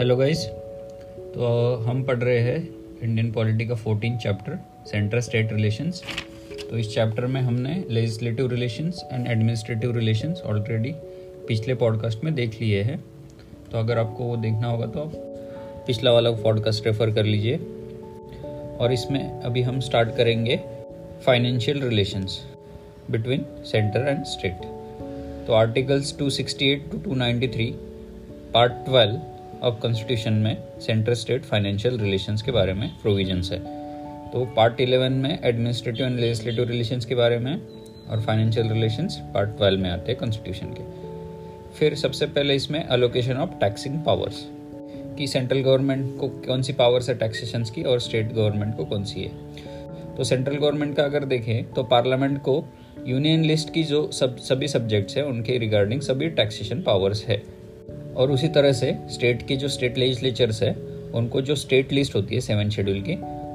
Hello guys तो हम पढ़ रहे हैं इंडियन पॉलिटी का fourteen chapter central state relations तो इस चैप्टर में हमने legislative relations and administrative relations already पिछले पॉडकास्ट में देख लिए हैं। तो अगर आपको वो देखना होगा तो आप पिछला वाला पॉडकास्ट रेफर कर लीजिए। और इसमें अभी हम स्टार्ट करेंगे financial relations between centre and state तो articles 268 to 293 part 12 of constitution में सेंट्रल स्टेट फाइनेंशियल रिलेशंस के बारे में प्रोविजंस है। तो पार्ट 11 में एडमिनिस्ट्रेटिव एंड लेजिस्लेटिव रिलेशंस के बारे में और फाइनेंशियल रिलेशंस पार्ट 12 में आते हैं कॉन्स्टिट्यूशन के। फिर सबसे पहले इसमें अलोकेशन ऑफ़ टैक्सिंग पावर्स कि सेंट्रल गवर्नमेंट को कौन सी पावर्स है टैक्सेशन की और स्टेट गवर्नमेंट को कौन सी है। तो सेंट्रल गवर्नमेंट का अगर देखें तो पार्लियामेंट को यूनियन लिस्ट की जो सब, सभी सब्जेक्ट्स हैं, उनके रिगार्डिंग सभी टैक्सेशन पावर्स है। और उसी तरह से स्टेट के जो स्टेट लेजिस्लेचर्स है, उनको जो स्टेट लिस्ट होती है सेवन शेड्यूल की,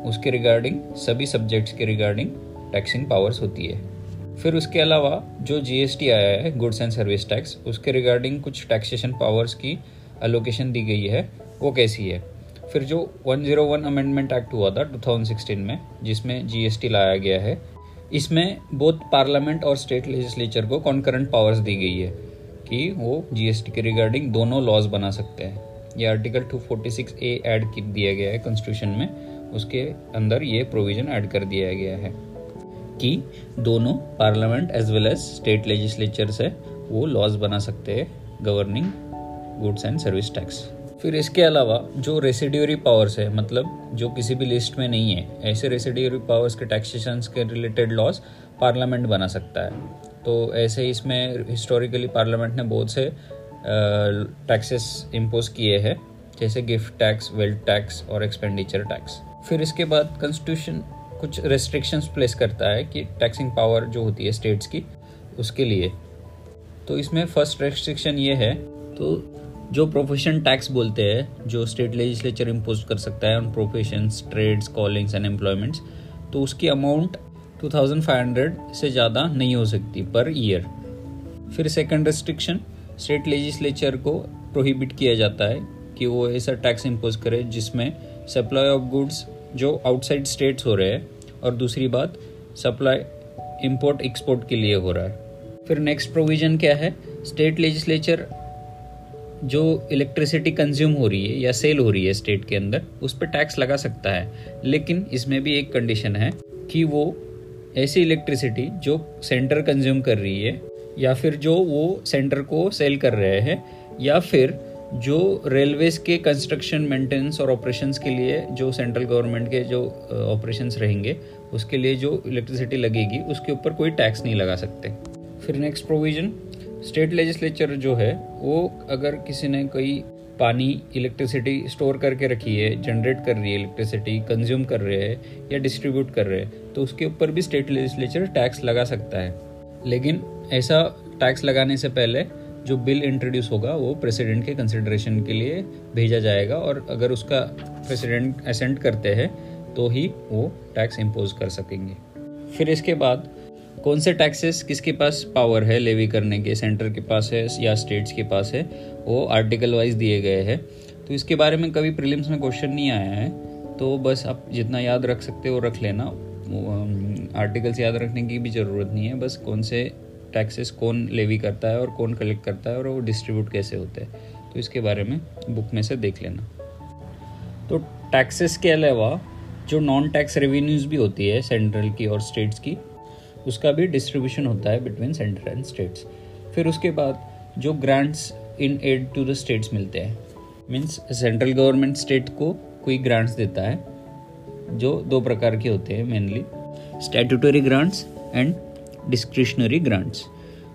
उसके रिगार्डिंग सभी सब्जेक्ट्स के रिगार्डिंग टैक्सिंग पावर्स होती है। फिर उसके अलावा जो जीएसटी आया है गुड्स एंड सर्विस टैक्स उसके रिगार्डिंग कुछ टैक्सेशन पावर्स की अलोकेशन दी गई है, वो कैसी है? फिर जो 101 अमेंडमेंट एक्ट हुआ था 2016 में, जिसमें जीएसटी लाया गया है, इसमें बोथ पार्लियामेंट और स्टेट लेजिस्लेचर को कॉन्करेंट पावर्स दी गई है। कि वो जीएसटी के रिगार्डिंग दोनों लॉज बना सकते हैं। ये आर्टिकल 246 ए ऐड दिया गया है कॉन्स्टिट्यूशन में। उसके अंदर ये प्रोविज़न ऐड कर दिया गया है कि दोनों parliament as well as state legislature है, वो लॉज बना सकते हैं governing goods and service tax फिर इसके अलावा जो रेसिड्यूरी पावर्स है मतलब जो किसी भी लिस्ट में नहीं है, ऐसे रेसिड्यूरी पावर्स के टैक्सेशन के रिलेटेड लॉज पार्लियामेंट बना सकता है। तो ऐसे ही इसमें हिस्टोरिकली पार्लियामेंट ने बहुत से टैक्सेस इम्पोज किए हैं, जैसे गिफ्ट टैक्स वेल्थ टैक्स और एक्सपेंडिचर टैक्स फिर इसके बाद कॉन्स्टिट्यूशन कुछ रेस्ट्रिक्शंस प्लेस करता है कि टैक्सिंग पावर जो होती है स्टेट्स की, उसके लिए। तो इसमें फ़र्स्ट रेस्ट्रिक्शन ये है तो जो प्रोफेशन टैक्स बोलते हैं, जो स्टेट लेजिस्लेचर इम्पोज कर सकता है on profession trades callings and employments तो उसकी अमाउंट 2500 से ज़्यादा नहीं हो सकती पर ईयर फिर सेकंड रेस्ट्रिक्शन स्टेट लेजिस्लेचर को प्रोहिबिट किया जाता है कि वो ऐसा टैक्स इम्पोज करे जिसमें सप्लाई ऑफ़ गुड्स जो आउटसाइड स्टेट्स हो रहे हैं और दूसरी बात सप्लाई इम्पोर्ट एक्सपोर्ट के लिए हो रहा है। फिर नेक्स्ट प्रोविज़न क्या है? स्टेट लेजिस्लेचर जो इलेक्ट्रिसिटी कंज्यूम हो रही है या सेल हो रही है स्टेट के अंदर, उस पर टैक्स लगा सकता है। लेकिन इसमें भी एक कंडीशन है कि वो ऐसी इलेक्ट्रिसिटी जो सेंटर कंज्यूम कर रही है, या फिर जो वो सेंटर को सेल कर रहे हैं, या फिर जो रेलवेज के कंस्ट्रक्शन मेंटेनेंस और ऑपरेशंस के लिए जो सेंट्रल गवर्नमेंट के जो ऑपरेशंस रहेंगे, उसके लिए जो इलेक्ट्रिसिटी लगेगी, उसके ऊपर कोई टैक्स नहीं लगा सकते। फिर नेक्स्ट प्रोविज़न स्टेट लेजिस्लेचर जो है, वो अगर किसी ने कोई पानी इलेक्ट्रिसिटी स्टोर करके रखी है जनरेट कर रही है इलेक्ट्रिसिटी कंज्यूम कर रहे हैं, या डिस्ट्रीब्यूट कर रहे हैं तो उसके ऊपर भी स्टेट लेजिस्लेचर टैक्स लगा सकता है। लेकिन ऐसा टैक्स लगाने से पहले जो बिल इंट्रोड्यूस होगा, वो प्रेसिडेंट के कंसिडरेशन के लिए भेजा जाएगा और अगर उसका प्रेसिडेंट असेंट करते हैं तो ही वो टैक्स इम्पोज कर सकेंगे। फिर इसके बाद कौन से टैक्सेस किसके पास पावर है लेवी करने के सेंटर के पास है या स्टेट्स के पास है, वो आर्टिकल वाइज दिए गए हैं। तो इसके बारे में कभी प्रीलिम्स में क्वेश्चन नहीं आया है तो बस आप जितना याद रख सकते हो, रख लेना। आर्टिकल्स याद रखने की भी ज़रूरत नहीं है, बस कौन से टैक्सेस कौन लेवी करता है और कौन कलेक्ट करता है और वो डिस्ट्रीब्यूट कैसे होते हैं। तो इसके बारे में बुक में से देख लेना। तो टैक्सेस के अलावा जो नॉन टैक्स रेवेन्यूज़ भी होती है सेंट्रल की और स्टेट्स की, उसका भी डिस्ट्रीब्यूशन होता है बिटवीन सेंटर एंड स्टेट्स फिर उसके बाद जो grants in aid to the states मिलते हैं। मीन्स सेंट्रल गवर्नमेंट स्टेट को कोई ग्रांट्स देता है। जो दो प्रकार के होते हैं mainly statutory grants and discretionary grants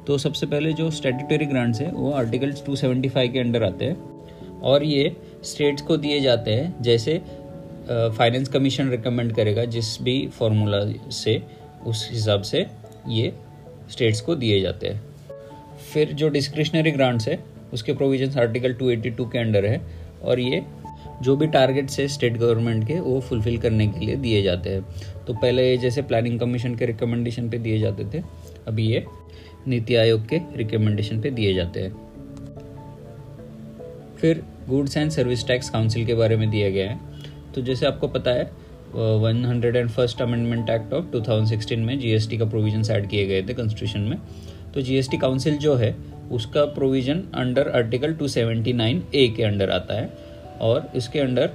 तो सबसे पहले जो स्टैट्यूटरी ग्रांट्स हैं, वो आर्टिकल 275 के अंडर आते हैं और ये स्टेट्स को दिए जाते हैं, जैसे फाइनेंस कमीशन रिकमेंड करेगा जिस भी फॉर्मूला से, उस हिसाब से ये स्टेट्स को दिए जाते हैं। फिर जो डिस्क्रिशनरी ग्रांट्स है, उसके प्रोविजंस आर्टिकल 282 के अंडर है और ये जो भी टारगेट्स है स्टेट गवर्नमेंट के, वो फुलफिल करने के लिए दिए जाते हैं। तो पहले ये जैसे प्लानिंग कमीशन के रिकमेंडेशन पे दिए जाते थे अभी ये नीति आयोग के रिकमेंडेशन पे दिए जाते हैं। फिर goods and service tax council के बारे में दिया गया है। तो जैसे आपको पता है one hundred and first amendment act of 2016 में जीएसटी का प्रोविज़न ऐड किए गए थे कॉन्स्टिट्यूशन में। तो जीएसटी काउंसिल जो है, उसका प्रोविज़न अंडर आर्टिकल 279 ए के अंडर आता है। और इसके अंडर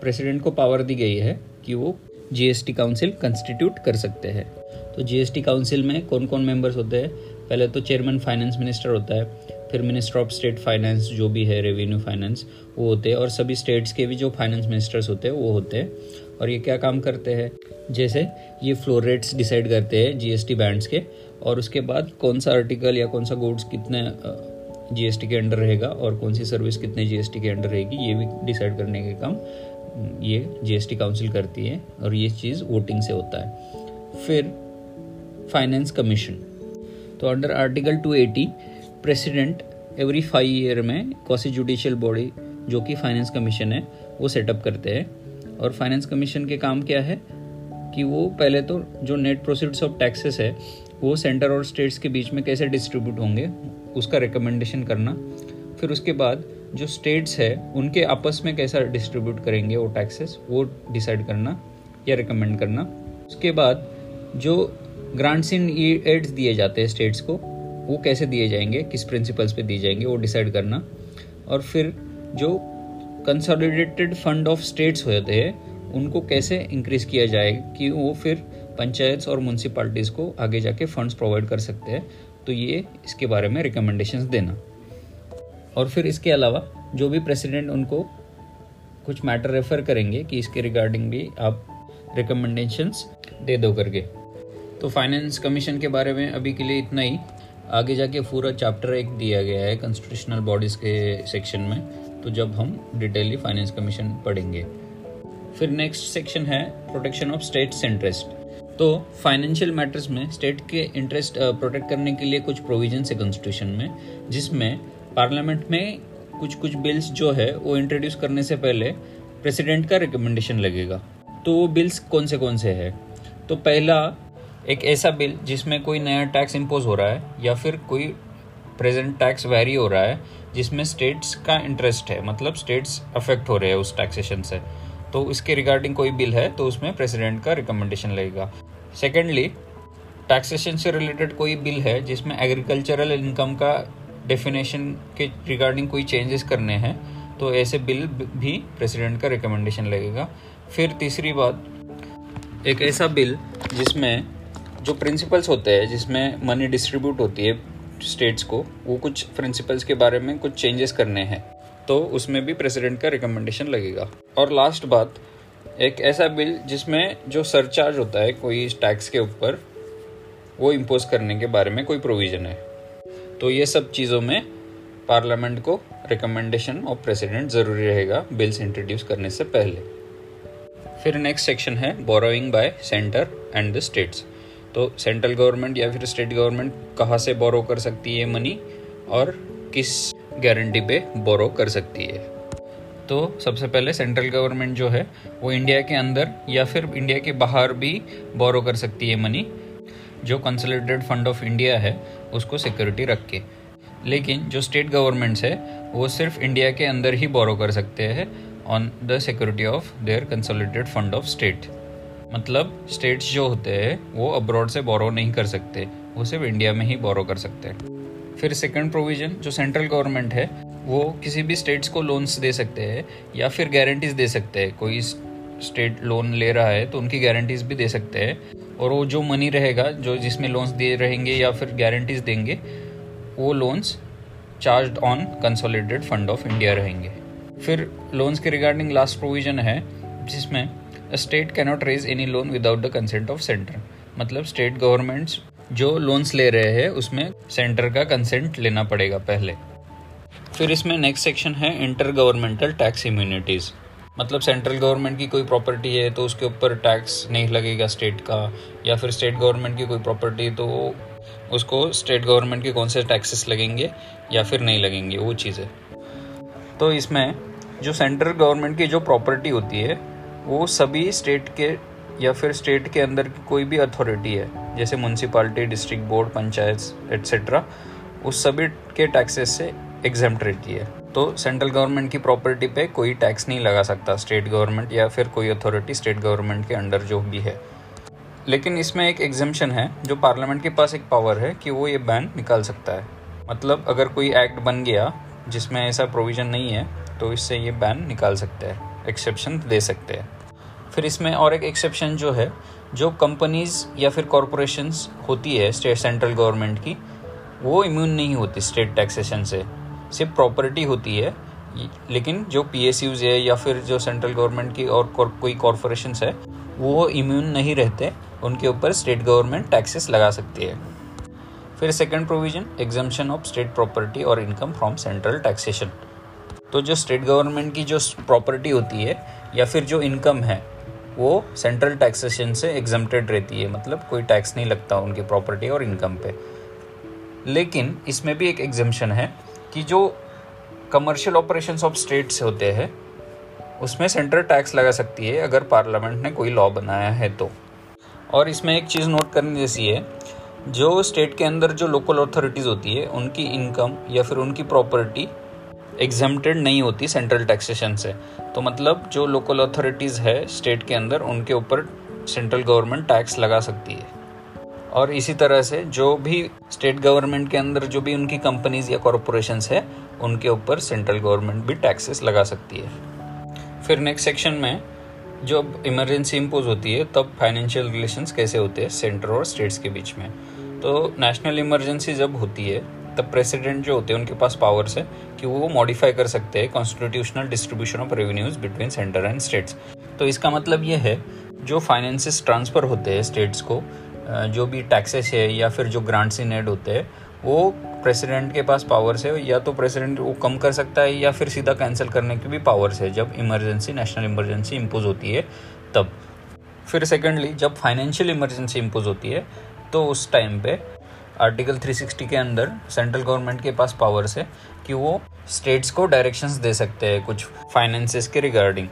प्रेसिडेंट को पावर दी गई है कि वो जीएसटी काउंसिल कंस्टिट्यूट कर सकते हैं। तो जीएसटी काउंसिल में कौन कौन मेंबर्स होते हैं? पहले तो चेयरमैन फाइनेंस मिनिस्टर होता है, फिर मिनिस्टर ऑफ़ स्टेट फाइनेंस जो भी है रेवेन्यू फाइनेंस वो होते हैं और सभी स्टेट्स के भी जो फाइनेंस मिनिस्टर्स होते हैं, वो होते हैं। और ये क्या काम करते हैं? जैसे ये फ्लोर रेट्स डिसाइड करते हैं जीएसटी बैंड्स के और उसके बाद कौन सा आर्टिकल या कौन सा गुड्स कितने जीएसटी के अंडर रहेगा और कौन सी सर्विस कितने जीएसटी के अंडर रहेगी, ये भी डिसाइड करने के काम, ये जीएसटी काउंसिल करती है और ये चीज़ वोटिंग से होता है। फिर फाइनेंस कमीशन तो under article 280 president every five year में कॉसी जुडिशियल बॉडी जो कि फाइनेंस कमीशन है, वो सेटअप करते हैं। और फाइनेंस कमीशन के काम क्या है कि वो पहले तो जो नेट प्रोसीड्स ऑफ़ टैक्सेस है, वो सेंटर और स्टेट्स के बीच में कैसे डिस्ट्रीब्यूट होंगे उसका रिकमेंडेशन करना। फिर उसके बाद जो स्टेट्स है, उनके आपस में कैसा डिस्ट्रीब्यूट करेंगे वो टैक्सेस वो डिसाइड करना या रिकमेंड करना। उसके बाद जो ग्रांट्स इन एड्स दिए जाते हैं स्टेट्स को, वो कैसे दिए जाएँगे, किस प्रिंसिपल्स पे दिए जाएँगे, वो डिसाइड करना। और फिर जो कंसोलिडेटेड फंड ऑफ़ स्टेट्स होते हैं, उनको कैसे इंक्रीज किया जाए कि वो फिर पंचायत और म्यूनसिपालिटीज़ को आगे जाके फंड्स प्रोवाइड कर सकते हैं। तो ये इसके बारे में रिकमेंडेशंस देना। और फिर इसके अलावा जो भी प्रेसिडेंट उनको कुछ मैटर रेफर करेंगे कि इसके रिगार्डिंग भी आप रिकमेंडेशंस दे दो करके। तो फाइनेंस कमीशन के बारे में अभी के लिए इतना ही। आगे जाके पूरा चैप्टर एक दिया गया है कॉन्स्टिट्यूशनल बॉडीज़ के सेक्शन में। तो जब हम डिटेली फाइनेंस कमीशन पढ़ेंगे। फिर नेक्स्ट सेक्शन है प्रोटेक्शन ऑफ़ स्टेट्स इंटरेस्ट तो फाइनेंशियल मैटर्स में स्टेट के इंटरेस्ट प्रोटेक्ट करने के लिए कुछ प्रोविज़न है कॉन्स्टिट्यूशन में, जिसमें पार्लियामेंट में कुछ कुछ बिल्स जो है, वो इंट्रोड्यूस करने से पहले प्रेसिडेंट का रिकमेंडेशन लगेगा। तो वो बिल्स कौन से कौन से है? तो पहला, एक ऐसा बिल जिसमें कोई नया टैक्स इम्पोज हो रहा है, या फिर कोई प्रेजेंट टैक्स वेरी हो रहा है, जिसमें स्टेट्स का इंटरेस्ट है मतलब स्टेट्स अफेक्ट हो रहे हैं उस टैक्सेशन से। तो इसके रिगार्डिंग कोई बिल है तो उसमें प्रेसिडेंट का रिकमेंडेशन लगेगा। सेकेंडली टैक्सेशन से रिलेटेड कोई बिल है, जिसमें एग्रीकल्चरल इनकम का डेफिनेशन के रिगार्डिंग कोई चेंजेस करने हैं तो ऐसे बिल भी प्रेसिडेंट का रिकमेंडेशन लगेगा। फिर तीसरी बात, एक ऐसा बिल जिसमें जो प्रिंसिपल्स होते हैं, जिसमें मनी डिस्ट्रीब्यूट होती है स्टेट्स को, वो कुछ प्रिंसिपल्स के बारे में कुछ चेंजेस करने हैं। तो उसमें भी प्रेसिडेंट का रिकमेंडेशन लगेगा। और लास्ट बात, एक ऐसा बिल जिसमें जो सरचार्ज होता है कोई टैक्स के ऊपर, वो इम्पोज करने के बारे में कोई प्रोविज़न है। तो ये सब चीज़ों में पार्लियामेंट को रिकमेंडेशन ऑफ़ प्रेसिडेंट ज़रूरी रहेगा बिल्स इंट्रोड्यूस करने से पहले। फिर नेक्स्ट सेक्शन है borrowing by centre and the states तो सेंट्रल गवर्नमेंट या फिर स्टेट गवर्नमेंट कहाँ से बोरो कर सकती है मनी और किस गारंटी पे बोरो कर सकती है। तो सबसे पहले सेंट्रल गवर्नमेंट जो है, वो इंडिया के अंदर या फिर इंडिया के बाहर भी बोरो कर सकती है मनी जो कंसोलिडेटेड फंड ऑफ़ इंडिया है, उसको सिक्योरिटी रख के। लेकिन जो स्टेट गवर्नमेंट्स है, वो सिर्फ़ इंडिया के अंदर ही बोरो कर सकते हैं on the security of their consolidated fund of state मतलब स्टेट्स जो होते हैं, वो अब्रॉड से बोरो नहीं कर सकते, वो सिर्फ़ इंडिया में ही बोरो कर सकते हैं। फिर सेकंड प्रोविज़न जो सेंट्रल गवर्नमेंट है, वो किसी भी स्टेट्स को लोन्स दे सकते हैं या फिर गारंटीज दे सकते हैं। कोई स्टेट लोन ले रहा है तो उनकी गारंटीज भी दे सकते हैं। और वो जो मनी रहेगा, जो जिसमें लोन्स दे रहेंगे या फिर गारंटीज देंगे, वो loans charge on consolidated fund of India रहेंगे। फिर लोन्स के रिगार्डिंग लास्ट प्रोविज़न है, जिसमें state cannot raise any loan without the consent of centre मतलब स्टेट गवर्नमेंट्स जो लोन्स ले रहे हैं, उसमें सेंटर का कंसेंट लेना पड़ेगा पहले। फिर इसमें नेक्स्ट सेक्शन है इंटर गवर्नमेंटल टैक्स इम्यूनिटीज़ मतलब सेंट्रल गवर्नमेंट की कोई प्रॉपर्टी है तो उसके ऊपर टैक्स नहीं लगेगा स्टेट का, या फिर स्टेट गवर्नमेंट की कोई प्रॉपर्टी तो उसको स्टेट गवर्नमेंट के कौन से टैक्सेस लगेंगे, या फिर नहीं लगेंगे, वो चीज़ें। तो इसमें जो सेंट्रल गवर्नमेंट की जो प्रॉपर्टी होती है, वो सभी स्टेट के या फिर स्टेट के अंदर की कोई भी अथॉरिटी है, जैसे municipality district board panchayat etcetera उस सभी के टैक्सेस से एग्ज़ाम रहती है। तो सेंट्रल गवर्नमेंट की प्रॉपर्टी पे कोई टैक्स नहीं लगा सकता स्टेट गवर्नमेंट या फिर कोई अथॉरिटी स्टेट गवर्नमेंट के अंडर जो भी है। लेकिन इसमें एक एग्जामेशन है, जो पार्लियामेंट के पास एक पावर है कि वो ये बैन निकाल सकता है। मतलब अगर कोई एक्ट बन गया, जिसमें ऐसा प्रोविज़न नहीं है तो इससे ये बैन निकाल सकते हैं एक्सेप्शन दे सकते हैं। फिर इसमें और एक एक्सेप्शन जो है, जो कंपनीज़ या फिर कॉरपोरेशंस होती है स्टेट सेंट्रल गवर्नमेंट की, वो इम्यून नहीं होती स्टेट टैक्सेशन से। सिर्फ़ प्रॉपर्टी होती है, लेकिन जो पी एस यूज़ है या फिर जो सेंट्रल गवर्नमेंट की और कोई कॉरपोरेशन है, वो इम्यून नहीं रहते, उनके ऊपर स्टेट गवर्नमेंट टैक्सेस लगा सकती है। फिर second provision exemption of state property और इनकम फ्रॉम सेंट्रल टैक्सेशन तो जो स्टेट गवर्नमेंट की जो प्रॉपर्टी होती है या फिर जो इनकम है वो सेंट्रल टैक्सेशन से एग्जामेटेड रहती है। मतलब कोई टैक्स नहीं लगता उनकी प्रॉपर्टी और इनकम पे। लेकिन इसमें भी एक एग्जामेशन है कि जो कमर्शियल ऑपरेशन ऑफ़ स्टेट्स होते हैं, उसमें सेंट्रल टैक्स लगा सकती है अगर पार्लियामेंट ने कोई लॉ बनाया है तो। और इसमें एक चीज़ नोट करने जैसी है, जो स्टेट के अंदर जो लोकल अथॉरिटीज़ होती है, उनकी इनकम या फिर उनकी प्रॉपर्टी एग्जामेटेड नहीं होती सेंट्रल टैक्सेशन से। तो मतलब जो लोकल अथॉरिटीज़ है स्टेट के अंदर, उनके ऊपर सेंट्रल गवर्नमेंट टैक्स लगा सकती है। और इसी तरह से जो भी स्टेट गवर्नमेंट के अंदर जो भी उनकी कंपनीज़ या कॉरपोरेशंस है, उनके ऊपर सेंट्रल गवर्नमेंट भी टैक्सेस लगा सकती है। फिर नेक्स्ट सेक्शन में जब इमरजेंसी इम्पोज होती है, तब फाइनेंशियल रिलेशंस कैसे होते हैं सेंटर और स्टेट्स के बीच में? तो नेशनल इमरजेंसी जब होती है तब प्रेसिडेंट जो होते हैं, उनके पास पावर्स है कि वो मॉडिफाई कर सकते हैं constitutional distribution of revenues between centre and states तो इसका मतलब ये है, जो फाइनेंसिस ट्रांसफ़र होते हैं स्टेट्स को जो भी टैक्सेस है या फिर जो ग्रांट्स इन एड होते हैं, वो प्रेसिडेंट के पास पावर्स है या तो प्रेसिडेंट वो कम कर सकता है या फिर सीधा कैंसिल करने की भी पावर्स है। जब इमरजेंसी नेशनल इमरजेंसी इम्पोज होती है, तब। फिर सेकेंडली जब फाइनेंशियल इमरजेंसी इम्पोज होती है तो उस टाइम पे आर्टिकल 360 के अंदर सेंट्रल गवर्नमेंट के पास पावर्स है कि वो स्टेट्स को डायरेक्शंस दे सकते हैं कुछ फाइनेंसेस के रिगार्डिंग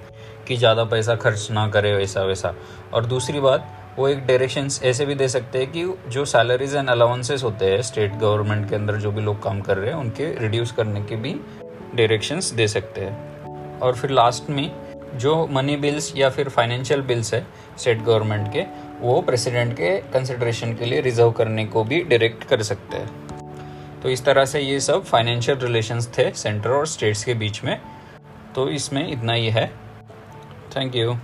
कि ज़्यादा पैसा खर्च ना करे वैसा वैसा। और दूसरी बात, वो एक डायरेक्शन ऐसे भी दे सकते हैं कि जो सैलरीज एंड अलाउंसेस होते हैं स्टेट गवर्नमेंट के अंदर जो भी लोग काम कर रहे हैं, उनके रिड्यूस करने के भी डायरेक्शंस दे सकते हैं। और फिर लास्ट में जो मनी बिल्स या फिर फाइनेंशियल बिल्स है स्टेट गवर्नमेंट के वो प्रेसिडेंट के कंसिडरेशन के लिए रिज़र्व करने को भी डायरेक्ट कर सकते हैं। तो इस तरह से ये सब फाइनेंशियल रिलेशंस थे सेंटर और स्टेट्स के बीच में। तो इसमें इतना ही है। Thank you